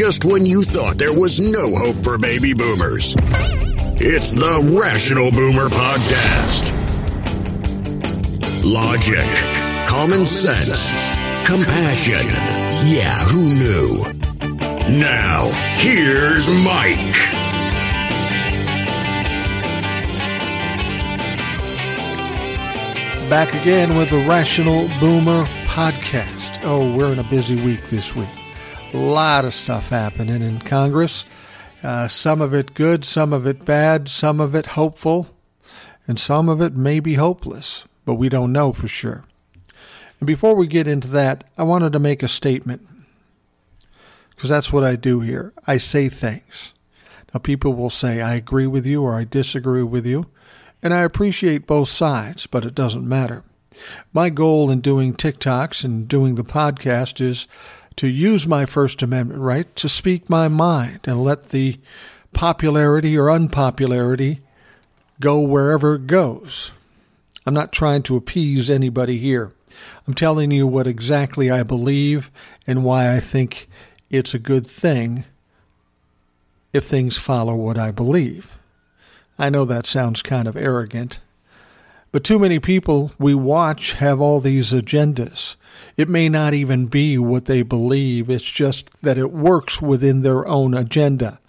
just when you thought there was no hope for baby boomers. It's the Rational Boomer Podcast. Logic, common sense, compassion. Yeah, who knew? Now, here's Mike. Back again with the Rational Boomer Podcast. Oh, we're in a busy week this week. A lot of stuff happening in Congress. Uh, some of it good, some of it bad, some of it hopeful, and some of it maybe hopeless, but we don't know for sure. And before we get into that, I wanted to make a statement because that's what I do here. I say things. Now, people will say, I agree with you or I disagree with you, and I appreciate both sides, but it doesn't matter. My goal in doing TikToks and doing the podcast is to use my First Amendment right to speak my mind and let the popularity or unpopularity go wherever it goes. I'm not trying to appease anybody here. I'm telling you what exactly I believe and why I think it's a good thing if things follow what I believe. I know that sounds kind of arrogant, but too many people we watch have all these agendas. It may not even be what they believe, it's just that it works within their own agenda.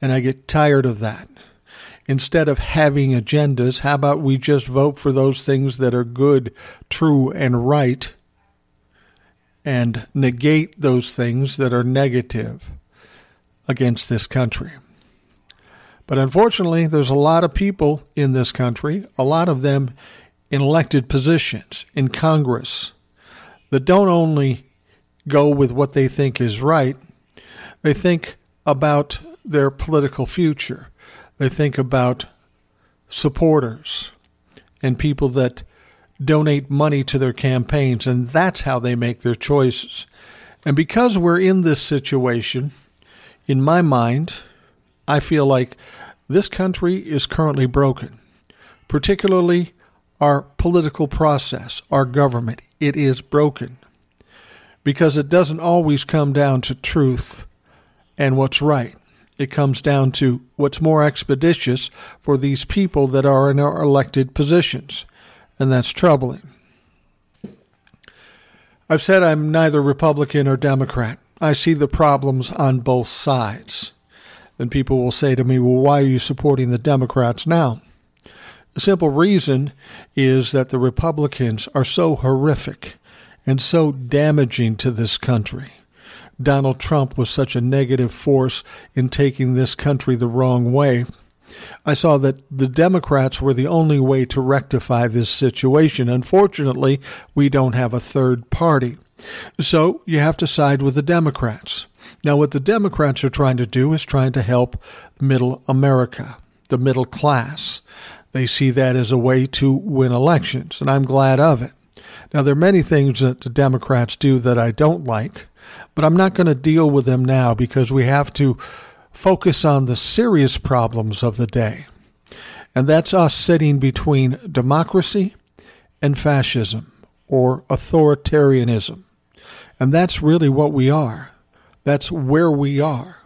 And I get tired of that. Instead of having agendas, how about we just vote for those things that are good, true, and right, and negate those things that are negative against this country? But unfortunately, there's a lot of people in this country, a lot of them in elected positions in Congress, that don't only go with what they think is right, they think about their political future. They think about supporters and people that donate money to their campaigns, and that's how they make their choices. And because we're in this situation, in my mind, I feel like this country is currently broken, particularly our political process, our government. It is broken because it doesn't always come down to truth and what's right. It comes down to what's more expeditious for these people that are in our elected positions, and that's troubling. I've said I'm neither Republican or Democrat. I see the problems on both sides. Then people will say to me, Well, why are you supporting the Democrats now? The simple reason is that the Republicans are so horrific and so damaging to this country. Donald Trump was such a negative force in taking this country the wrong way. I saw that the Democrats were the only way to rectify this situation. Unfortunately, we don't have a third party. So you have to side with the Democrats. Now, what the Democrats are trying to do is trying to help middle America, the middle class. They see that as a way to win elections, and I'm glad of it. Now, there are many things that the Democrats do that I don't like, but I'm not going to deal with them now because we have to focus on the serious problems of the day. And that's us sitting between democracy and fascism or authoritarianism. And that's really what we are. That's where we are.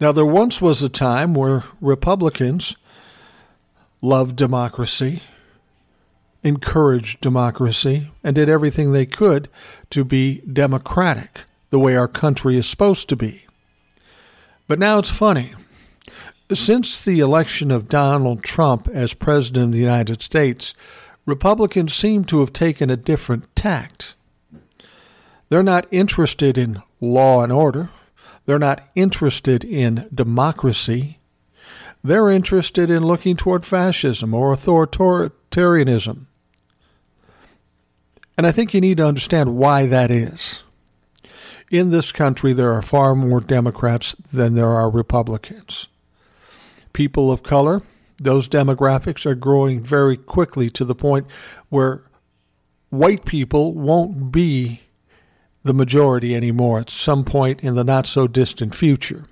Now, there once was a time where Republicans loved democracy, encouraged democracy, and did everything they could to be democratic, the way our country is supposed to be. But now it's funny. Since the election of Donald Trump as President of the United States, Republicans seem to have taken a different tact. They're not interested in law and order. They're not interested in democracy. They're interested in looking toward fascism or authoritarianism. And I think you need to understand why that is. In this country, there are far more Democrats than there are Republicans. People of color, those demographics are growing very quickly to the point where white people won't be the majority anymore at some point in the not so distant future.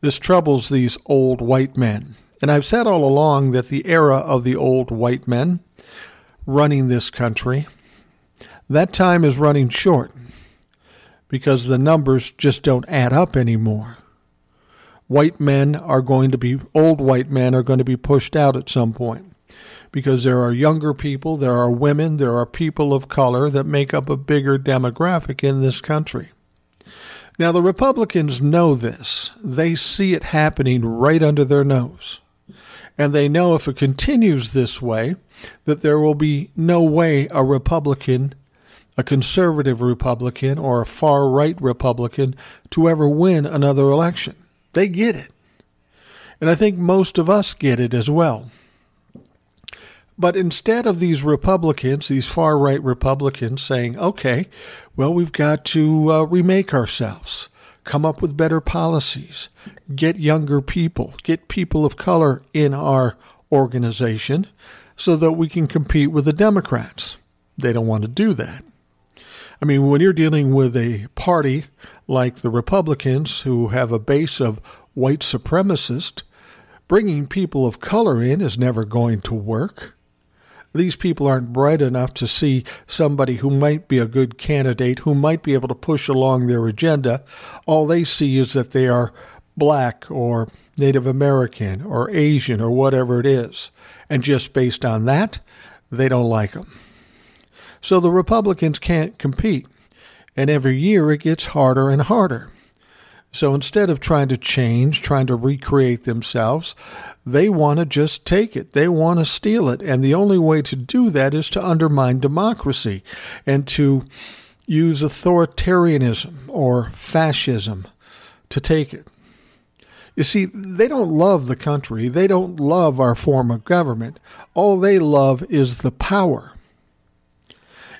This troubles these old white men. And I've said all along that the era of the old white men running this country, that time is running short. because the numbers just don't add up anymore. White men are going to be, old white men are going to be pushed out at some point because there are younger people, there are women, there are people of color that make up a bigger demographic in this country. Now, the Republicans know this. They see it happening right under their nose. And they know if it continues this way, that there will be no way a Republican, a conservative Republican, or a far right Republican to ever win another election. They get it. And I think most of us get it as well. But instead of these Republicans, these far right Republicans saying, okay, well, we've got to uh, remake ourselves, come up with better policies, get younger people, get people of color in our organization so that we can compete with the Democrats. They don't want to do that. I mean, when you're dealing with a party like the Republicans who have a base of white supremacists, bringing people of color in is never going to work. These people aren't bright enough to see somebody who might be a good candidate, who might be able to push along their agenda. All they see is that they are black or Native American or Asian or whatever it is. And just based on that, they don't like them. So the Republicans can't compete. And every year it gets harder and harder. So instead of trying to change, trying to recreate themselves, they want to just take it. They want to steal it. And the only way to do that is to undermine democracy and to use authoritarianism or fascism to take it. You see, they don't love the country. They don't love our form of government. All they love is the power.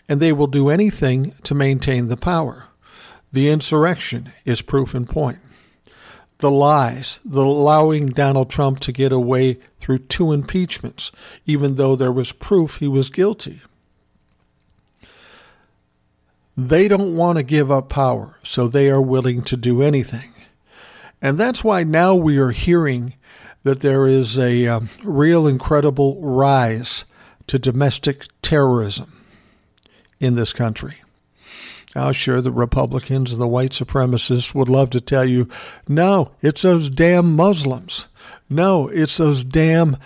And they will do anything to maintain the power. The insurrection is proof in point the lies, the allowing Donald Trump to get away through two impeachments, even though there was proof he was guilty. They don't want to give up power, so they are willing to do anything. And that's why now we are hearing that there is a um, real incredible rise to domestic terrorism in this country. Now, sure, the Republicans and the white supremacists would love to tell you, no, it's those damn Muslims. No, it's those damn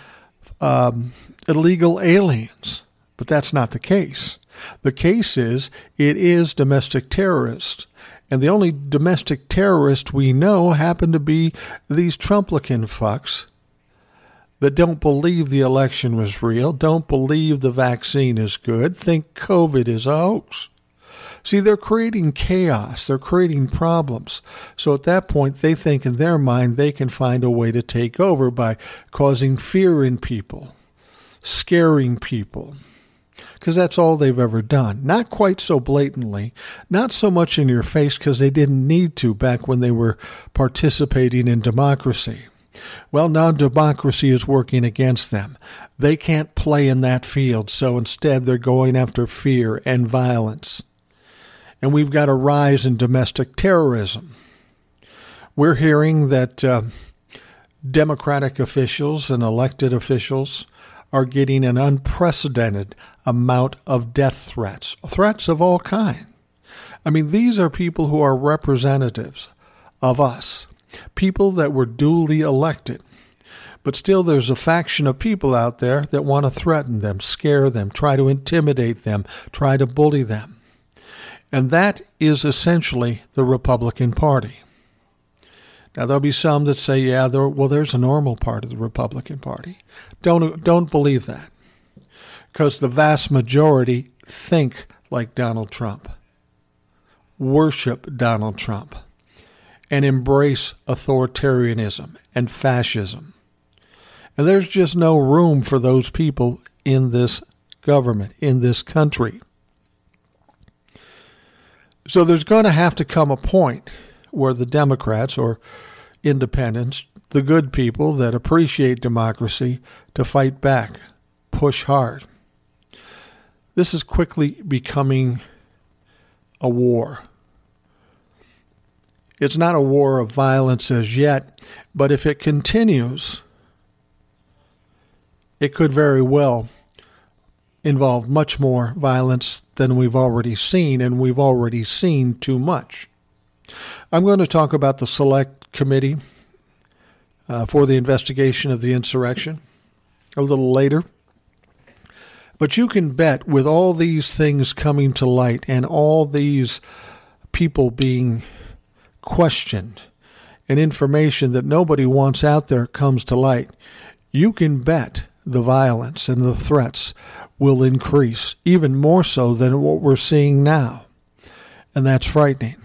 um, illegal aliens. But that's not the case. The case is it is domestic terrorists. And the only domestic terrorists we know happen to be these Trumplican fucks that don't believe the election was real, don't believe the vaccine is good, think COVID is a hoax. See, they're creating chaos, they're creating problems. So at that point, they think in their mind they can find a way to take over by causing fear in people, scaring people. Because that's all they've ever done. Not quite so blatantly, not so much in your face because they didn't need to back when they were participating in democracy. Well, now democracy is working against them. They can't play in that field, so instead they're going after fear and violence and we've got a rise in domestic terrorism. We're hearing that uh, Democratic officials and elected officials are getting an unprecedented amount of death threats, threats of all kinds. I mean, these are people who are representatives of us, people that were duly elected. But still, there's a faction of people out there that want to threaten them, scare them, try to intimidate them, try to bully them. And that is essentially the Republican Party. Now there'll be some that say, "Yeah, there, well, there's a normal part of the Republican Party." Don't don't believe that, because the vast majority think like Donald Trump, worship Donald Trump, and embrace authoritarianism and fascism. And there's just no room for those people in this government, in this country. So there's going to have to come a point where the Democrats or independents, the good people that appreciate democracy, to fight back, push hard. This is quickly becoming a war. It's not a war of violence as yet, but if it continues, it could very well involve much more violence than we've already seen, and we've already seen too much. I'm going to talk about the Select Committee uh, for the investigation of the insurrection a little later. But you can bet with all these things coming to light and all these people being questioned and information that nobody wants out there comes to light, you can bet the violence and the threats will increase, even more so than what we're seeing now. And that's frightening.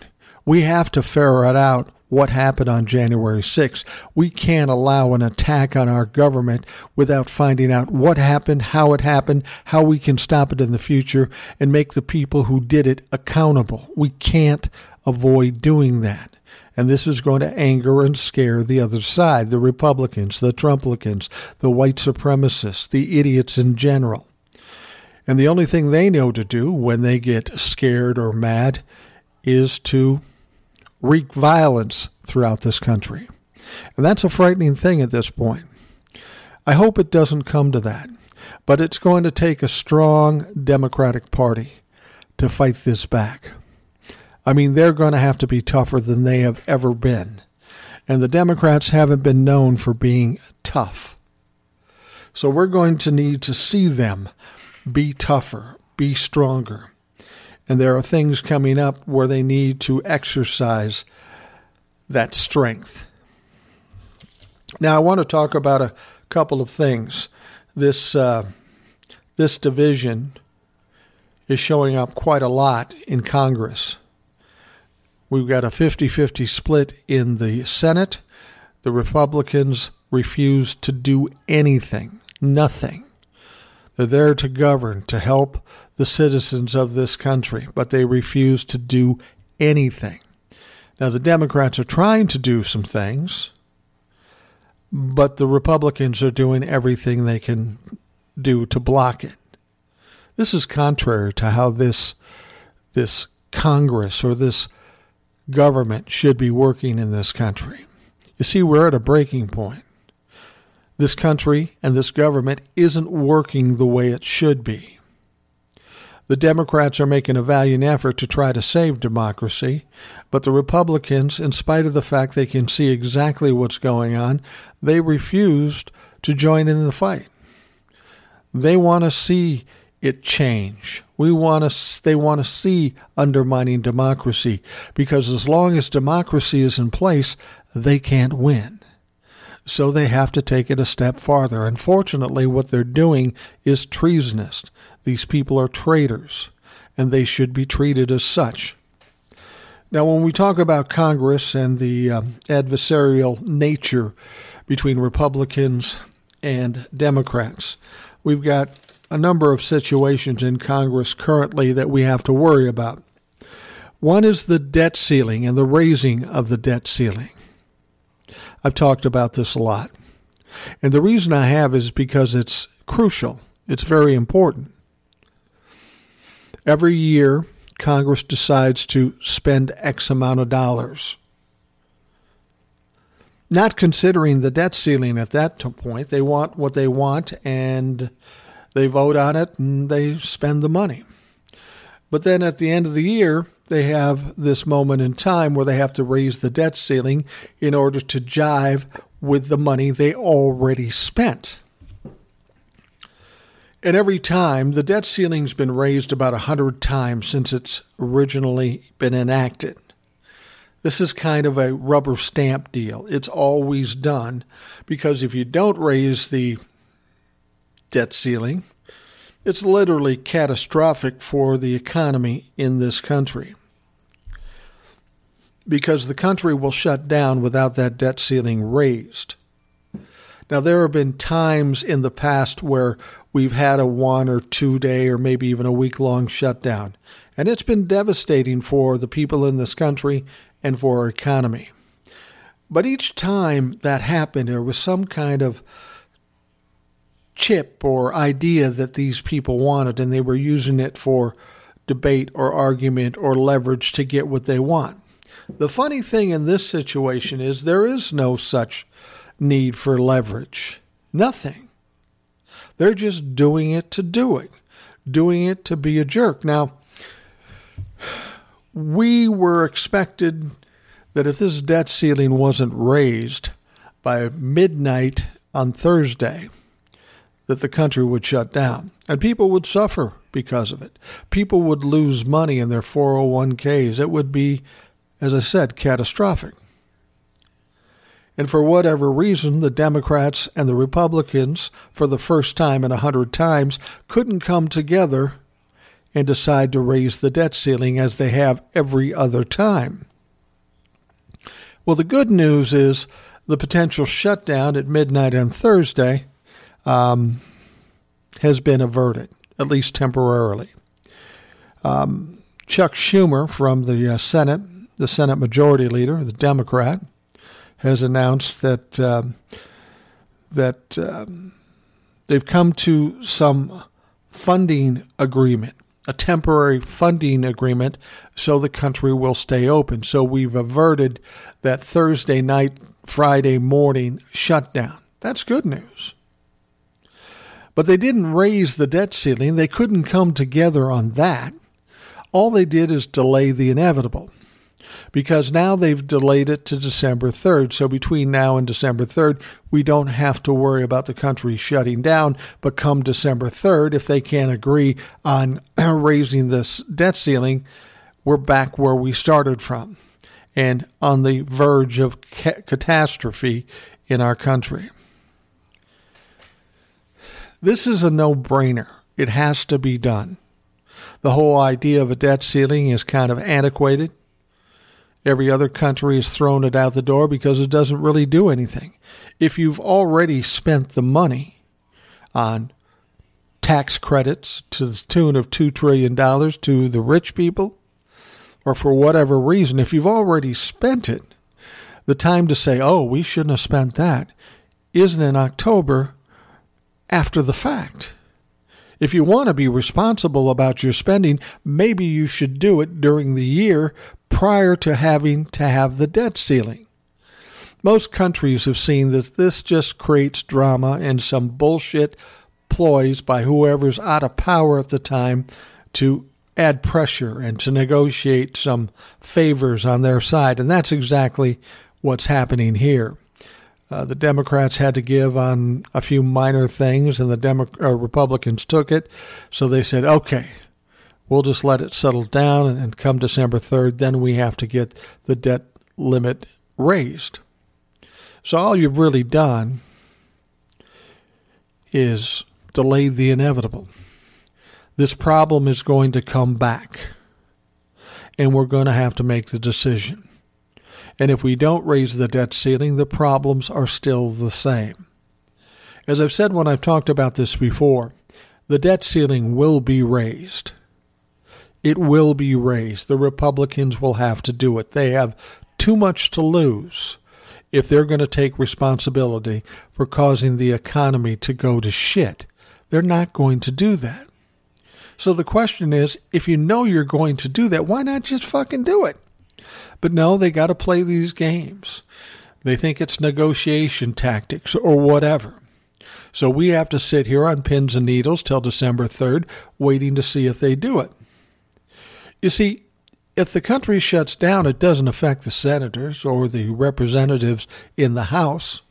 We have to ferret out what happened on January 6th. We can't allow an attack on our government without finding out what happened, how it happened, how we can stop it in the future, and make the people who did it accountable. We can't avoid doing that. And this is going to anger and scare the other side the Republicans, the Trumplicans, the white supremacists, the idiots in general. And the only thing they know to do when they get scared or mad is to wreak violence throughout this country. And that's a frightening thing at this point. I hope it doesn't come to that, but it's going to take a strong Democratic Party to fight this back. I mean, they're going to have to be tougher than they have ever been. And the Democrats haven't been known for being tough. So we're going to need to see them be tougher, be stronger. And there are things coming up where they need to exercise that strength. Now, I want to talk about a couple of things. This, uh, this division is showing up quite a lot in Congress. We've got a 50 50 split in the Senate. The Republicans refuse to do anything, nothing. They're there to govern, to help the citizens of this country, but they refuse to do anything. Now, the Democrats are trying to do some things, but the Republicans are doing everything they can do to block it. This is contrary to how this, this Congress or this government should be working in this country. You see, we're at a breaking point. This country and this government isn't working the way it should be. The Democrats are making a valiant effort to try to save democracy, but the Republicans, in spite of the fact they can see exactly what's going on, they refused to join in the fight. They want to see it change. We want to they want to see undermining democracy because as long as democracy is in place, they can't win so they have to take it a step farther. Unfortunately, what they're doing is treasonous. These people are traitors, and they should be treated as such. Now, when we talk about Congress and the um, adversarial nature between Republicans and Democrats, we've got a number of situations in Congress currently that we have to worry about. One is the debt ceiling and the raising of the debt ceiling. I've talked about this a lot. And the reason I have is because it's crucial, it's very important. Every year, Congress decides to spend X amount of dollars. Not considering the debt ceiling at that point, they want what they want and they vote on it and they spend the money. But then at the end of the year, they have this moment in time where they have to raise the debt ceiling in order to jive with the money they already spent. And every time, the debt ceiling's been raised about a hundred times since it's originally been enacted. This is kind of a rubber stamp deal. It's always done because if you don't raise the debt ceiling, it's literally catastrophic for the economy in this country because the country will shut down without that debt ceiling raised. Now, there have been times in the past where we've had a one or two day or maybe even a week long shutdown, and it's been devastating for the people in this country and for our economy. But each time that happened, there was some kind of chip or idea that these people wanted, and they were using it for debate or argument or leverage to get what they want. The funny thing in this situation is there is no such need for leverage. Nothing. They're just doing it to do it, doing it to be a jerk. Now, we were expected that if this debt ceiling wasn't raised by midnight on Thursday, that the country would shut down and people would suffer because of it. People would lose money in their 401ks. It would be, as I said, catastrophic. And for whatever reason, the Democrats and the Republicans, for the first time in a hundred times, couldn't come together and decide to raise the debt ceiling as they have every other time. Well, the good news is the potential shutdown at midnight on Thursday um, has been averted, at least temporarily. Um, Chuck Schumer from the uh, Senate, the Senate Majority Leader, the Democrat, has announced that um, that um, they've come to some funding agreement, a temporary funding agreement, so the country will stay open. So we've averted that Thursday night, Friday morning shutdown. That's good news. But they didn't raise the debt ceiling. They couldn't come together on that. All they did is delay the inevitable because now they've delayed it to December 3rd. So between now and December 3rd, we don't have to worry about the country shutting down. But come December 3rd, if they can't agree on raising this debt ceiling, we're back where we started from and on the verge of ca- catastrophe in our country. This is a no brainer. It has to be done. The whole idea of a debt ceiling is kind of antiquated. Every other country has thrown it out the door because it doesn't really do anything. If you've already spent the money on tax credits to the tune of $2 trillion to the rich people, or for whatever reason, if you've already spent it, the time to say, oh, we shouldn't have spent that, isn't in October after the fact. If you want to be responsible about your spending, maybe you should do it during the year prior to having to have the debt ceiling. Most countries have seen that this just creates drama and some bullshit ploys by whoever's out of power at the time to add pressure and to negotiate some favors on their side. And that's exactly what's happening here. Uh, the Democrats had to give on a few minor things, and the Demo- uh, Republicans took it. So they said, okay, We'll just let it settle down, and come December 3rd, then we have to get the debt limit raised. So all you've really done is delay the inevitable. This problem is going to come back, and we're going to have to make the decision. And if we don't raise the debt ceiling, the problems are still the same. As I've said when I've talked about this before, the debt ceiling will be raised. It will be raised. The Republicans will have to do it. They have too much to lose if they're going to take responsibility for causing the economy to go to shit. They're not going to do that. So the question is if you know you're going to do that, why not just fucking do it? But no, they got to play these games. They think it's negotiation tactics or whatever. So we have to sit here on pins and needles till December 3rd, waiting to see if they do it. You see, if the country shuts down, it doesn't affect the senators or the representatives in the House.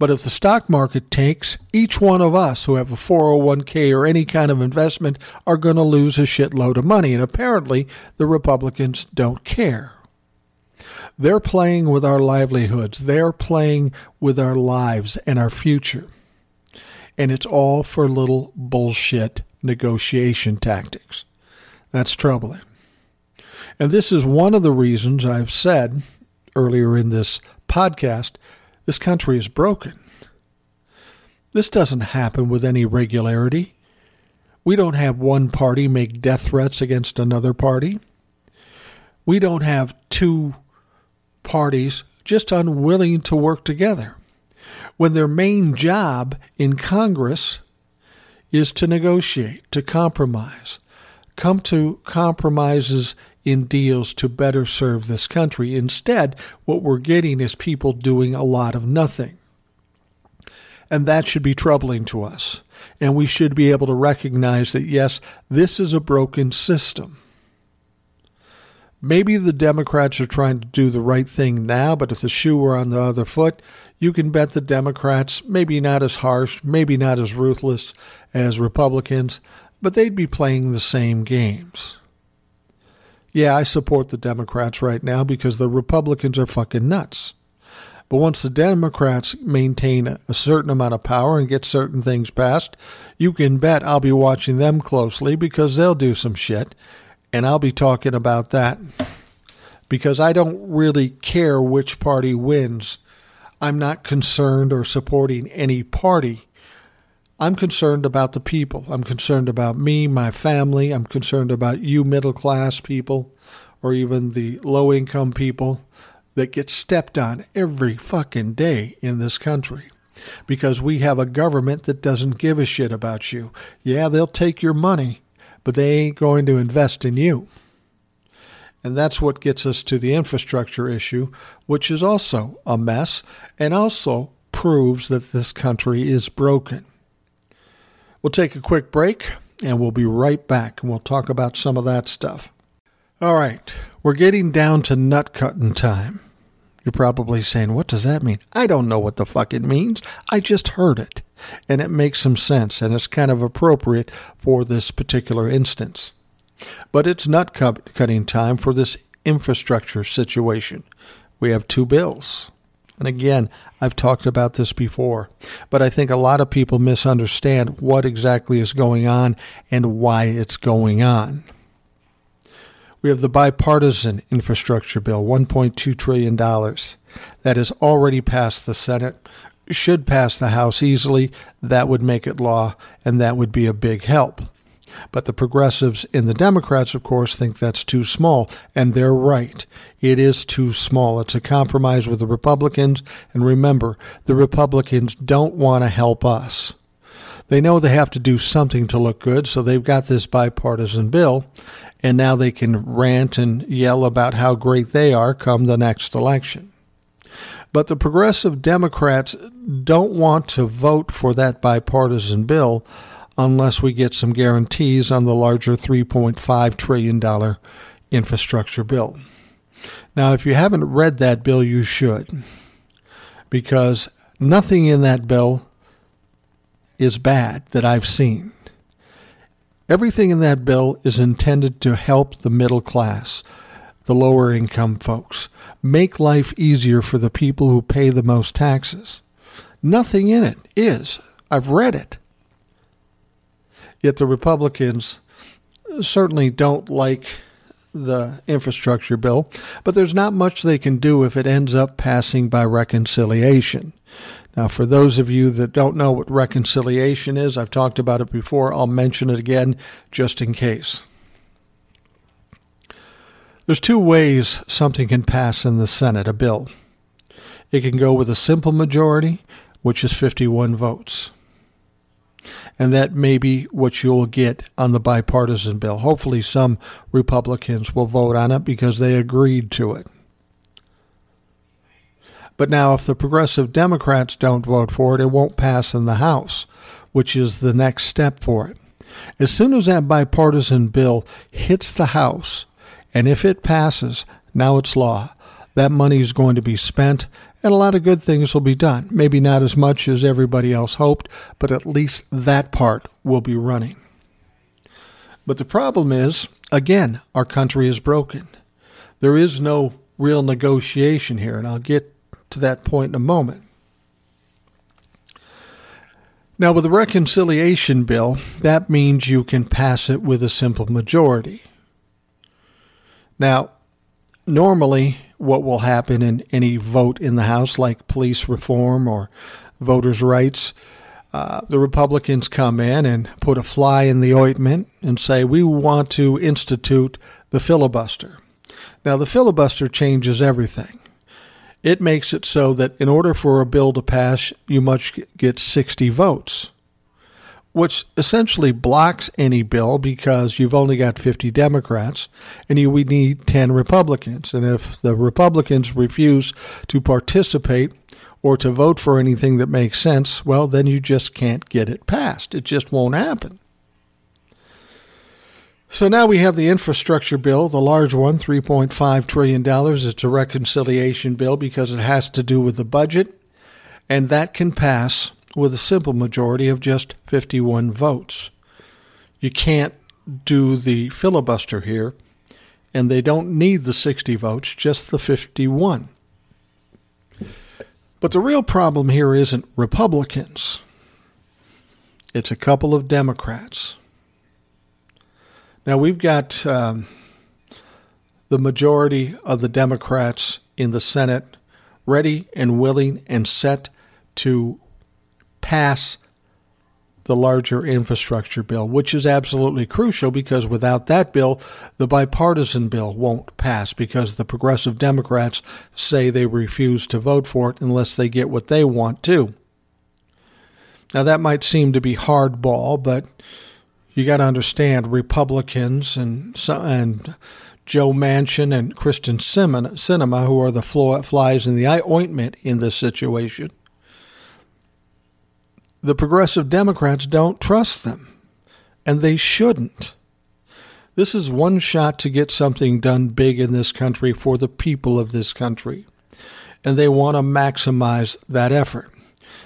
But if the stock market tanks, each one of us who have a 401k or any kind of investment are going to lose a shitload of money. And apparently, the Republicans don't care. They're playing with our livelihoods, they're playing with our lives and our future. And it's all for little bullshit negotiation tactics. That's troubling. And this is one of the reasons I've said earlier in this podcast this country is broken. This doesn't happen with any regularity. We don't have one party make death threats against another party. We don't have two parties just unwilling to work together when their main job in Congress is to negotiate, to compromise, come to compromises in deals to better serve this country. Instead, what we're getting is people doing a lot of nothing. And that should be troubling to us. And we should be able to recognize that, yes, this is a broken system. Maybe the Democrats are trying to do the right thing now, but if the shoe were on the other foot, you can bet the Democrats, maybe not as harsh, maybe not as ruthless as Republicans, but they'd be playing the same games. Yeah, I support the Democrats right now because the Republicans are fucking nuts. But once the Democrats maintain a certain amount of power and get certain things passed, you can bet I'll be watching them closely because they'll do some shit. And I'll be talking about that because I don't really care which party wins. I'm not concerned or supporting any party. I'm concerned about the people. I'm concerned about me, my family. I'm concerned about you, middle class people, or even the low income people that get stepped on every fucking day in this country because we have a government that doesn't give a shit about you. Yeah, they'll take your money, but they ain't going to invest in you. And that's what gets us to the infrastructure issue, which is also a mess and also proves that this country is broken. We'll take a quick break and we'll be right back and we'll talk about some of that stuff. All right, we're getting down to nut cutting time. You're probably saying, What does that mean? I don't know what the fuck it means. I just heard it. And it makes some sense, and it's kind of appropriate for this particular instance. But it's nut cutting time for this infrastructure situation. We have two bills. And again, I've talked about this before, but I think a lot of people misunderstand what exactly is going on and why it's going on. We have the bipartisan infrastructure bill, $1.2 trillion, that has already passed the Senate, should pass the House easily. That would make it law, and that would be a big help. But the progressives in the Democrats, of course, think that's too small, and they're right. It is too small. It's a compromise with the Republicans, and remember, the Republicans don't want to help us. They know they have to do something to look good, so they've got this bipartisan bill, and now they can rant and yell about how great they are come the next election. But the progressive Democrats don't want to vote for that bipartisan bill unless we get some guarantees on the larger $3.5 trillion infrastructure bill. Now, if you haven't read that bill, you should, because nothing in that bill is bad that I've seen. Everything in that bill is intended to help the middle class, the lower income folks, make life easier for the people who pay the most taxes. Nothing in it is. I've read it. Yet the Republicans certainly don't like the infrastructure bill, but there's not much they can do if it ends up passing by reconciliation. Now, for those of you that don't know what reconciliation is, I've talked about it before. I'll mention it again just in case. There's two ways something can pass in the Senate, a bill. It can go with a simple majority, which is 51 votes. And that may be what you'll get on the bipartisan bill. Hopefully, some Republicans will vote on it because they agreed to it. But now, if the progressive Democrats don't vote for it, it won't pass in the House, which is the next step for it. As soon as that bipartisan bill hits the House, and if it passes, now it's law. That money is going to be spent, and a lot of good things will be done. Maybe not as much as everybody else hoped, but at least that part will be running. But the problem is, again, our country is broken. There is no real negotiation here, and I'll get to that point in a moment. Now, with the reconciliation bill, that means you can pass it with a simple majority. Now, normally, what will happen in any vote in the House, like police reform or voters' rights, uh, the Republicans come in and put a fly in the ointment and say, We want to institute the filibuster. Now, the filibuster changes everything. It makes it so that in order for a bill to pass, you must get 60 votes, which essentially blocks any bill because you've only got 50 Democrats and you would need 10 Republicans. And if the Republicans refuse to participate or to vote for anything that makes sense, well, then you just can't get it passed. It just won't happen. So now we have the infrastructure bill, the large one, $3.5 trillion. It's a reconciliation bill because it has to do with the budget, and that can pass with a simple majority of just 51 votes. You can't do the filibuster here, and they don't need the 60 votes, just the 51. But the real problem here isn't Republicans, it's a couple of Democrats. Now, we've got um, the majority of the Democrats in the Senate ready and willing and set to pass the larger infrastructure bill, which is absolutely crucial because without that bill, the bipartisan bill won't pass because the progressive Democrats say they refuse to vote for it unless they get what they want too. Now, that might seem to be hardball, but you got to understand Republicans and and Joe Manchin and Kyrsten Sinema, who are the flies in the ointment in this situation. The progressive Democrats don't trust them, and they shouldn't. This is one shot to get something done big in this country for the people of this country, and they want to maximize that effort.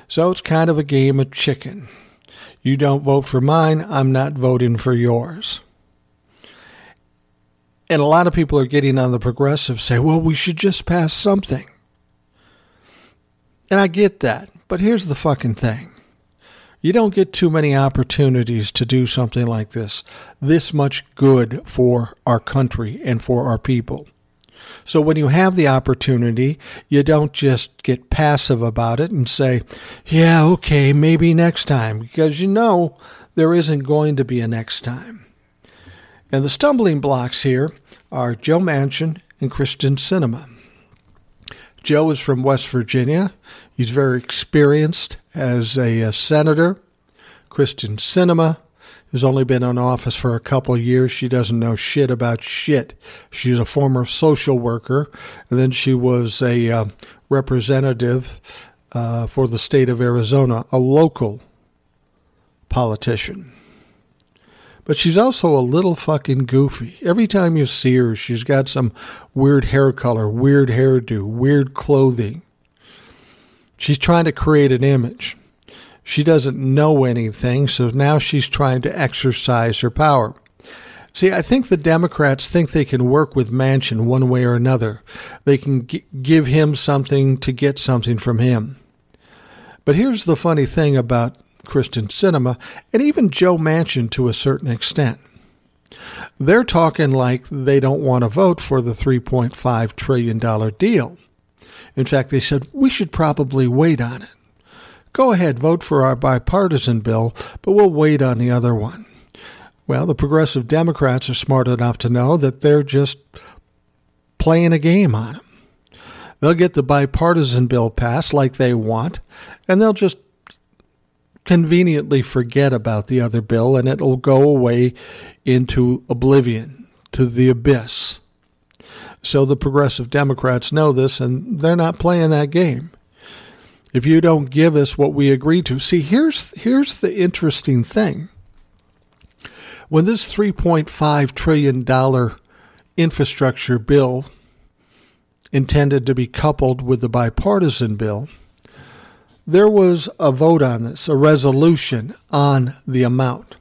So it's kind of a game of chicken. You don't vote for mine, I'm not voting for yours. And a lot of people are getting on the progressive say, well, we should just pass something. And I get that. But here's the fucking thing you don't get too many opportunities to do something like this, this much good for our country and for our people. So when you have the opportunity, you don't just get passive about it and say, yeah, okay, maybe next time, because you know there isn't going to be a next time. And the stumbling blocks here are Joe Manchin and Kyrsten Sinema. Joe is from West Virginia. He's very experienced as a, a senator. Kyrsten Sinema has only been in office for a couple years. She doesn't know shit about shit. She's a former social worker, and then she was a uh, representative uh, for the state of Arizona, a local politician. But she's also a little fucking goofy. Every time you see her, she's got some weird hair color, weird hairdo, weird clothing. She's trying to create an image. She doesn't know anything, so now she's trying to exercise her power. See, I think the Democrats think they can work with Manchin one way or another. They can g- give him something to get something from him. But here's the funny thing about Kyrsten Sinema, and even Joe Manchin to a certain extent. They're talking like they don't want to vote for the $3.5 trillion deal. In fact, they said we should probably wait on it. Go ahead, vote for our bipartisan bill, but we'll wait on the other one. Well, the progressive Democrats are smart enough to know that they're just playing a game on them. They'll get the bipartisan bill passed like they want, and they'll just conveniently forget about the other bill, and it'll go away into oblivion, to the abyss. So the progressive Democrats know this, and they're not playing that game if you don't give us what we agree to. See, here's here's the interesting thing. When this 3.5 trillion dollar infrastructure bill intended to be coupled with the bipartisan bill, there was a vote on this, a resolution on the amount.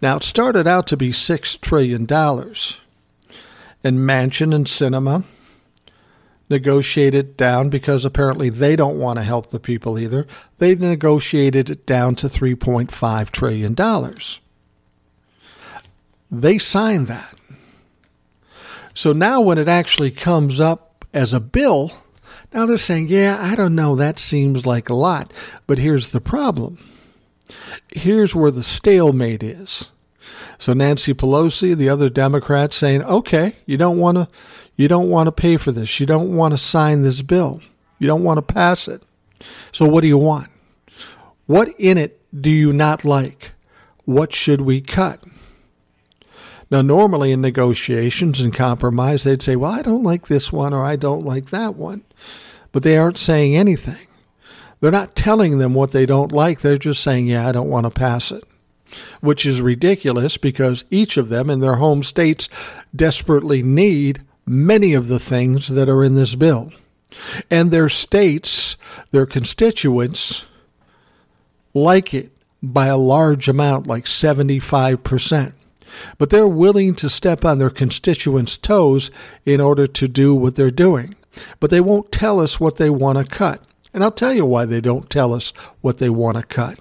Now, it started out to be $6 trillion. And Manchin and Sinema negotiated down because apparently they don't want to help the people either. They negotiated it down to $3.5 trillion. They signed that. So now when it actually comes up as a bill, now they're saying, yeah, I don't know, that seems like a lot. But here's the problem. Here's where the stalemate is. So Nancy Pelosi, the other Democrats saying, okay, you don't want to you don't want to pay for this. You don't want to sign this bill. You don't want to pass it. So, what do you want? What in it do you not like? What should we cut? Now, normally in negotiations and compromise, they'd say, Well, I don't like this one or I don't like that one. But they aren't saying anything. They're not telling them what they don't like. They're just saying, Yeah, I don't want to pass it. Which is ridiculous because each of them in their home states desperately need many of the things that are in this bill. And their states, their constituents, like it by a large amount, like 75%. But they're willing to step on their constituents' toes in order to do what they're doing. But they won't tell us what they want to cut. And I'll tell you why they don't tell us what they want to cut.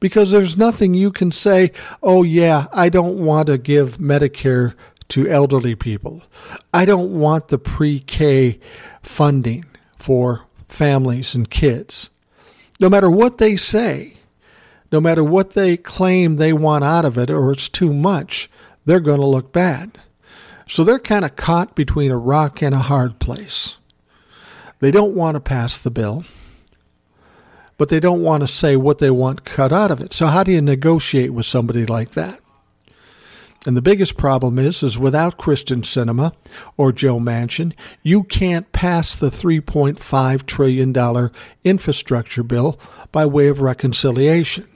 Because there's nothing you can say, oh, yeah, I don't want to give Medicare to elderly people. I don't want the pre K funding for families and kids. No matter what they say, no matter what they claim they want out of it or it's too much, they're going to look bad. So they're kind of caught between a rock and a hard place. They don't want to pass the bill, but they don't want to say what they want cut out of it. So how do you negotiate with somebody like that? And the biggest problem is, is without Kyrsten Sinema or Joe Manchin, you can't pass the $3.5 trillion infrastructure bill by way of reconciliation.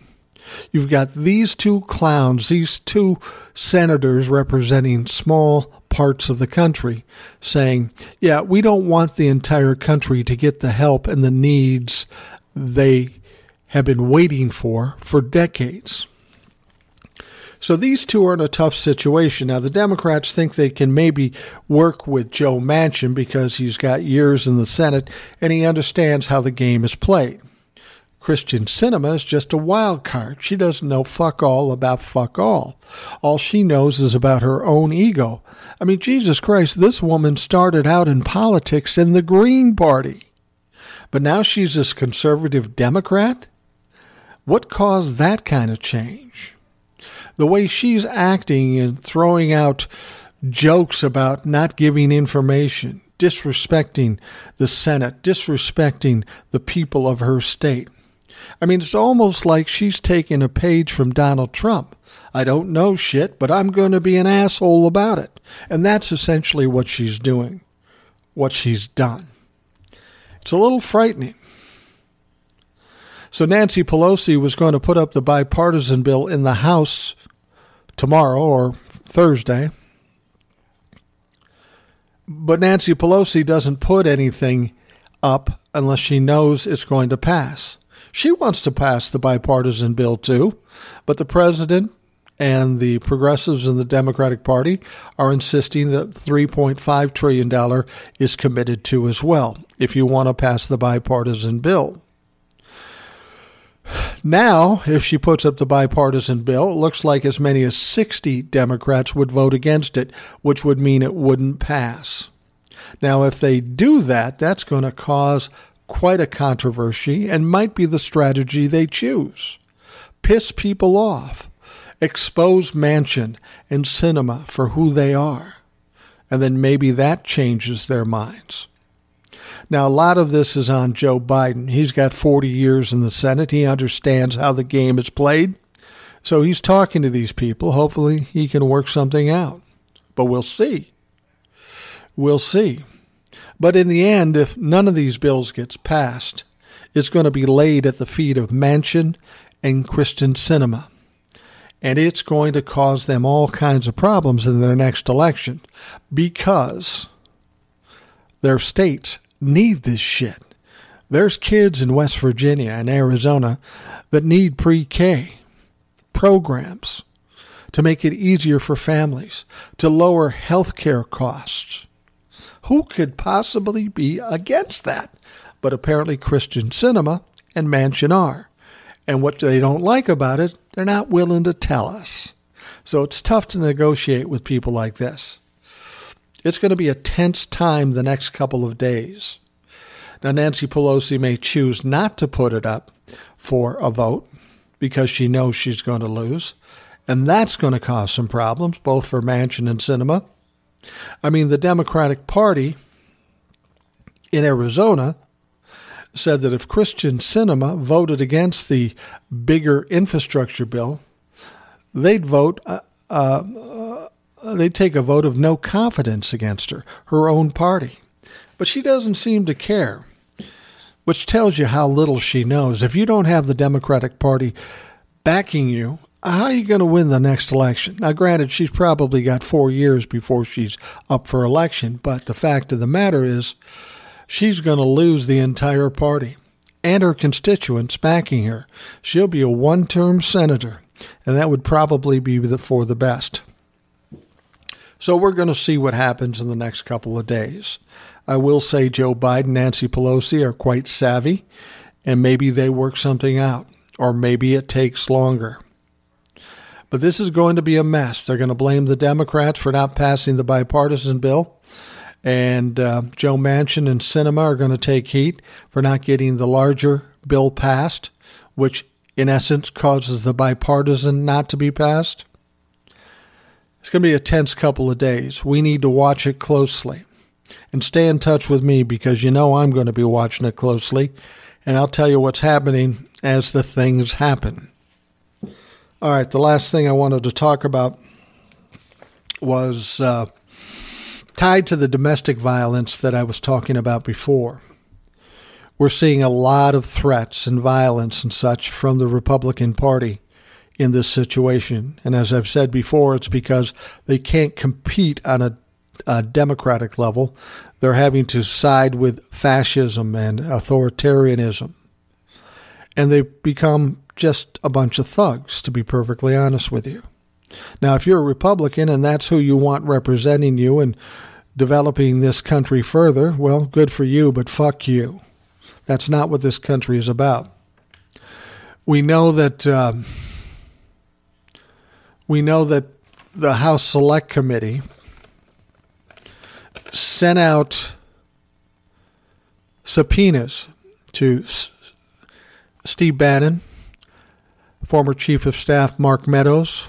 You've got these two clowns, these two senators representing small parts of the country, saying, yeah, we don't want the entire country to get the help and the needs they have been waiting for for decades. So these two are in a tough situation. Now, the Democrats think they can maybe work with Joe Manchin because he's got years in the Senate and he understands how the game is played. Kyrsten Sinema is just a wild card. She doesn't know fuck all about fuck all. All she knows is about her own ego. I mean, Jesus Christ, this woman started out in politics in the Green Party. But now she's this conservative Democrat? What caused that kind of change? the way she's acting and throwing out jokes about not giving information, disrespecting the Senate, disrespecting the people of her state. I mean, it's almost like she's taking a page from Donald Trump. I don't know shit, but I'm going to be an asshole about it. And that's essentially what she's doing, what she's done. It's a little frightening. So Nancy Pelosi was going to put up the bipartisan bill in the House tomorrow or Thursday. But Nancy Pelosi doesn't put anything up unless she knows it's going to pass. She wants to pass the bipartisan bill too, but the president and the progressives in the Democratic Party are insisting that $3.5 trillion is committed to as well if you want to pass the bipartisan bill. Now, if she puts up the bipartisan bill, it looks like as many as 60 Democrats would vote against it, which would mean it wouldn't pass. Now, if they do that, that's going to cause quite a controversy and might be the strategy they choose. Piss people off, expose Manchin and Sinema for who they are, and then maybe that changes their minds. Now, a lot of this is on Joe Biden. He's got 40 years in the Senate. He understands how the game is played. So he's talking to these people. Hopefully, he can work something out. But we'll see. We'll see. But in the end, if none of these bills gets passed, it's going to be laid at the feet of Manchin and Kyrsten Sinema. And it's going to cause them all kinds of problems in their next election because their states need this shit. There's kids in West Virginia and Arizona that need pre K programs to make it easier for families, to lower health care costs. Who could possibly be against that? But apparently, Kyrsten Sinema and Manchin are. And what they don't like about it, they're not willing to tell us. So it's tough to negotiate with people like this. It's going to be a tense time the next couple of days. Now, Nancy Pelosi may choose not to put it up for a vote because she knows she's going to lose. And that's going to cause some problems, both for Manchin and Sinema. I mean, the Democratic Party in Arizona said that if Kyrsten Sinema voted against the bigger infrastructure bill, they'd vote, uh, uh, they'd take a vote of no confidence against her, her own party. But she doesn't seem to care which tells you how little she knows. If you don't have the Democratic Party backing you how are you going to win the next election? Now, granted, she's probably got four years before she's up for election, but the fact of the matter is she's going to lose the entire party and her constituents backing her. She'll be a one term senator, and that would probably be for the best. So we're going to see what happens in the next couple of days. I will say Joe Biden, Nancy Pelosi are quite savvy, and maybe they work something out, or maybe it takes longer. But this is going to be a mess. They're going to blame the Democrats for not passing the bipartisan bill. And uh, Joe Manchin and Sinema are going to take heat for not getting the larger bill passed, which in essence causes the bipartisan not to be passed. It's going to be a tense couple of days. We need to watch it closely. And stay in touch with me because you know I'm going to be watching it closely. And I'll tell you what's happening as the things happen. All right, the last thing I wanted to talk about was uh, tied to the domestic violence that I was talking about before. We're seeing a lot of threats and violence and such from the Republican Party in this situation. And as I've said before, it's because they can't compete on a, a democratic level. They're having to side with fascism and authoritarianism. And they've become just a bunch of thugs, to be perfectly honest with you. Now, if you're a Republican and that's who you want representing you and developing this country further, well, good for you, but fuck you. That's not what this country is about. We know that. Uh, we know that the House Select Committee sent out subpoenas to S- Steve Bannon, former Chief of Staff Mark Meadows,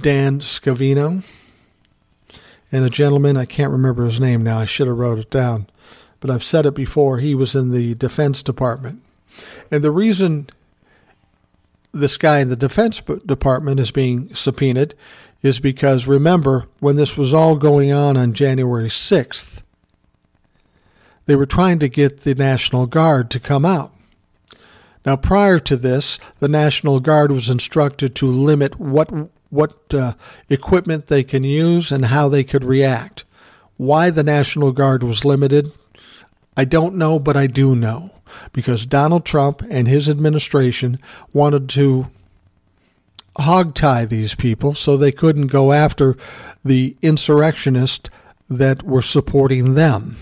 Dan Scavino, and a gentleman, I can't remember his name now, I should have wrote it down, but I've said it before, he was in the Defense Department. And the reason this guy in the Defense Department is being subpoenaed is because remember, when this was all going on on January 6th, they were trying to get the National Guard to come out. Now, prior to this, the National Guard was instructed to limit what what uh, equipment they can use and how they could react. Why the National Guard was limited, I don't know, but I do know because Donald Trump and his administration wanted to hogtie these people so they couldn't go after the insurrectionists that were supporting them.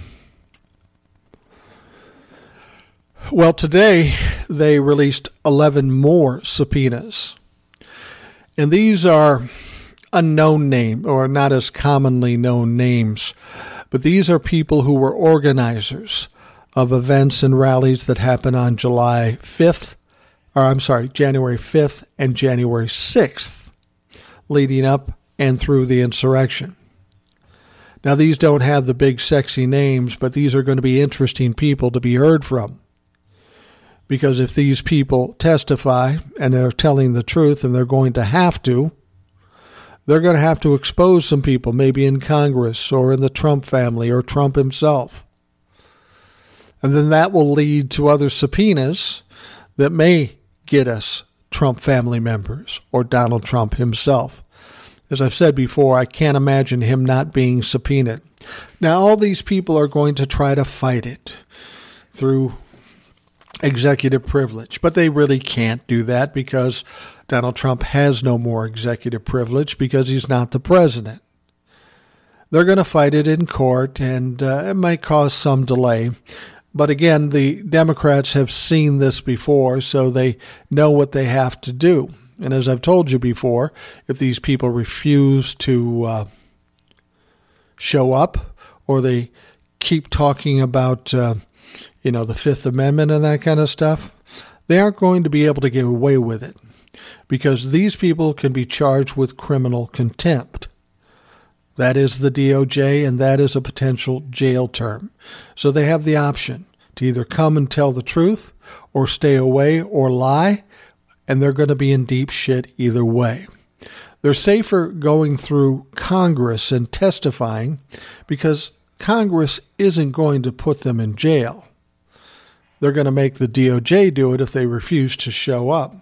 Well, today they released 11 more subpoenas. And these are unknown name or not as commonly known names, but these are people who were organizers of events and rallies that happen on July 5th, or I'm sorry, January 5th and January 6th, leading up and through the insurrection. Now, these don't have the big sexy names, but these are going to be interesting people to be heard from. Because if these people testify and they're telling the truth, and they're going to have to, they're going to have to expose some people, maybe in Congress or in the Trump family or Trump himself. And then that will lead to other subpoenas that may get us Trump family members or Donald Trump himself. As I've said before, I can't imagine him not being subpoenaed. Now, all these people are going to try to fight it through executive privilege, but they really can't do that because Donald Trump has no more executive privilege because he's not the president. They're going to fight it in court, and uh, it might cause some delay. But again, the Democrats have seen this before, so they know what they have to do. And as I've told you before, if these people refuse to uh, show up or they keep talking about, uh, you know, the Fifth Amendment and that kind of stuff, they aren't going to be able to get away with it because these people can be charged with criminal contempt. That is the DOJ, and that is a potential jail term. So they have the option to either come and tell the truth or stay away or lie, and they're going to be in deep shit either way. They're safer going through Congress and testifying because Congress isn't going to put them in jail. They're going to make the DOJ do it if they refuse to show up.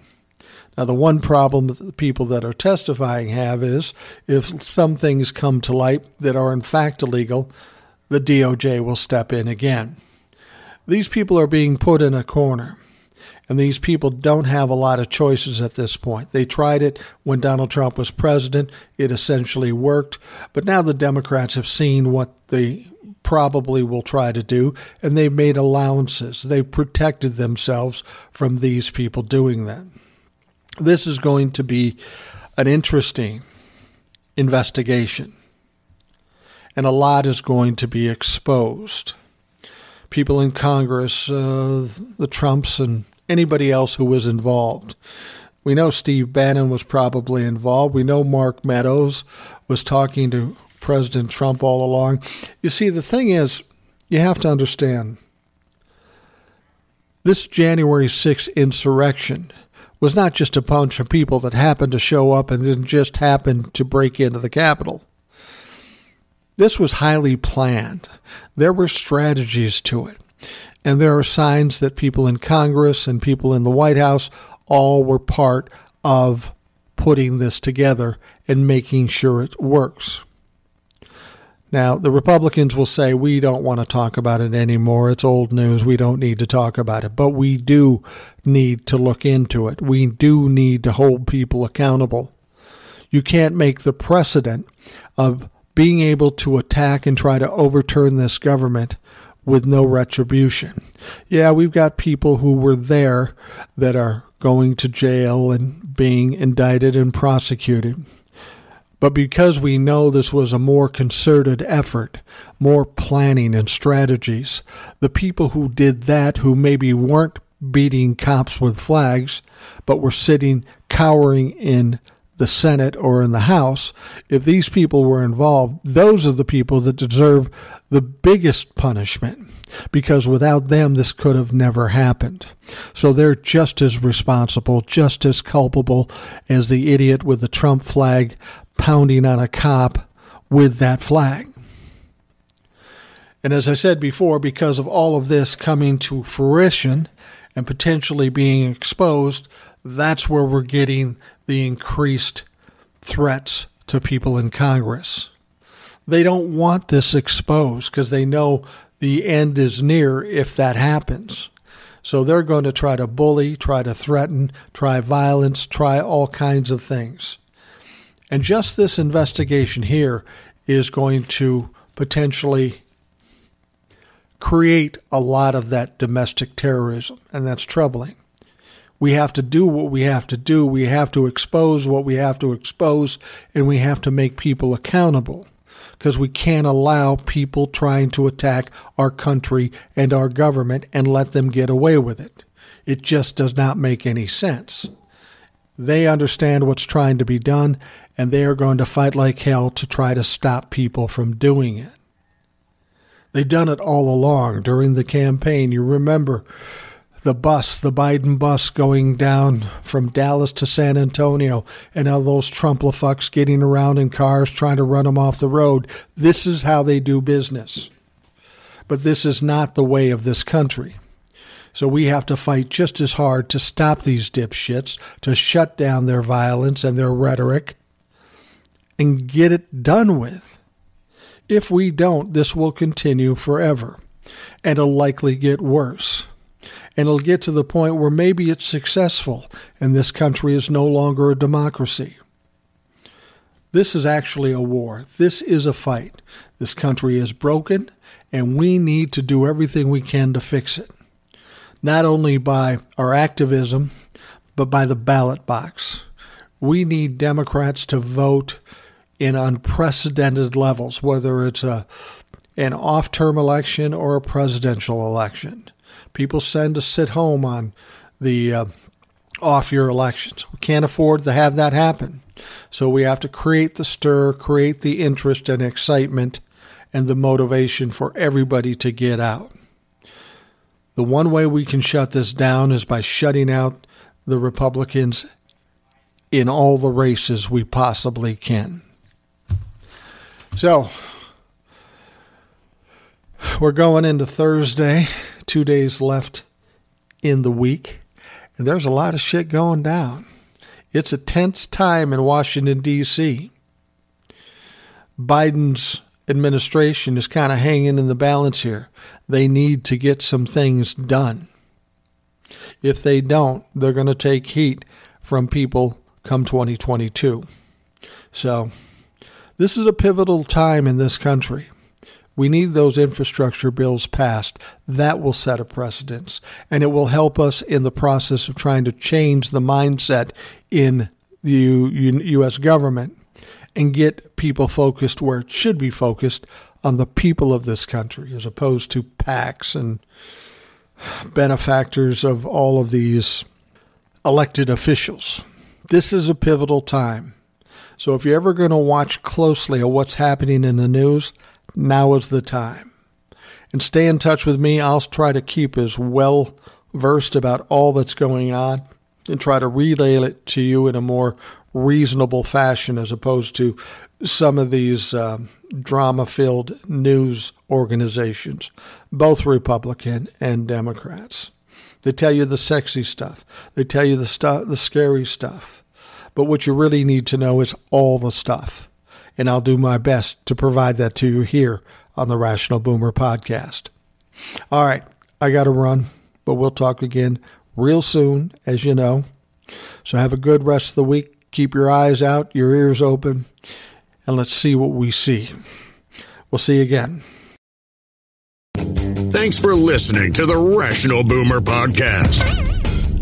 Now, the one problem that the people that are testifying have is if some things come to light that are in fact illegal, the DOJ will step in again. These people are being put in a corner. And these people don't have a lot of choices at this point. They tried it when Donald Trump was president. It essentially worked. But now the Democrats have seen what they probably will try to do, and they've made allowances. They've protected themselves from these people doing that. This is going to be an interesting investigation, and a lot is going to be exposed. People in Congress, uh, the Trumps, and anybody else who was involved. We know Steve Bannon was probably involved. We know Mark Meadows was talking to President Trump all along. You see, the thing is, you have to understand this January 6th insurrection was not just a bunch of people that happened to show up and then just happened to break into the Capitol. This was highly planned. There were strategies to it. And there are signs that people in Congress and people in the White House all were part of putting this together and making sure it works. Now, the Republicans will say, we don't want to talk about it anymore. It's old news. We don't need to talk about it. But we do need to look into it. We do need to hold people accountable. You can't make the precedent of being able to attack and try to overturn this government with no retribution. Yeah, we've got people who were there that are going to jail and being indicted and prosecuted. But because we know this was a more concerted effort, more planning and strategies, the people who did that, who maybe weren't beating cops with flags, but were sitting cowering in the Senate or in the House, if these people were involved, those are the people that deserve the biggest punishment because without them, this could have never happened. So they're just as responsible, just as culpable as the idiot with the Trump flag pounding on a cop with that flag. And as I said before, because of all of this coming to fruition and potentially being exposed, that's where we're getting the increased threats to people in Congress. They don't want this exposed because they know the end is near if that happens. So they're going to try to bully, try to threaten, try violence, try all kinds of things. And just this investigation here is going to potentially create a lot of that domestic terrorism, and that's troubling. We have to do what we have to do. We have to expose what we have to expose, and we have to make people accountable because we can't allow people trying to attack our country and our government and let them get away with it. It just does not make any sense. They understand what's trying to be done, and they are going to fight like hell to try to stop people from doing it. They've done it all along during the campaign. You remember the bus, the Biden bus going down from Dallas to San Antonio, and all those Trumplafucks getting around in cars trying to run them off the road. This is how they do business. But this is not the way of this country. So we have to fight just as hard to stop these dipshits, to shut down their violence and their rhetoric, and get it done with. If we don't, this will continue forever, and it'll likely get worse and it'll get to the point where maybe it's successful and this country is no longer a democracy. This is actually a war. This is a fight. This country is broken, and we need to do everything we can to fix it. Not only by our activism, but by the ballot box. We need Democrats to vote in unprecedented levels, whether it's a an off-term election or a presidential election people send to sit home on the uh, off year elections. We can't afford to have that happen. So we have to create the stir, create the interest and excitement and the motivation for everybody to get out. The one way we can shut this down is by shutting out the Republicans in all the races we possibly can. So, we're going into Thursday two days left in the week, and there's a lot of shit going down. It's a tense time in Washington, D.C. Biden's administration is kind of hanging in the balance here. They need to get some things done. If they don't, they're going to take heat from people come 2022. So, this is a pivotal time in this country. We need those infrastructure bills passed. That will set a precedence, and it will help us in the process of trying to change the mindset in the U.S. government and get people focused where it should be focused on the people of this country as opposed to PACs and benefactors of all of these elected officials. This is a pivotal time. So if you're ever going to watch closely at what's happening in the news, now is the time. And stay in touch with me. I'll try to keep as well versed about all that's going on and try to relay it to you in a more reasonable fashion as opposed to some of these uh, drama filled news organizations, both Republican and Democrats. They tell you the sexy stuff, they tell you the stuff, the scary stuff. But what you really need to know is all the stuff. And I'll do my best to provide that to you here on the Rational Boomer podcast. All right, I got to run, but we'll talk again real soon, as you know. So have a good rest of the week. Keep your eyes out, your ears open, and let's see what we see. We'll see you again. Thanks for listening to the Rational Boomer Podcast.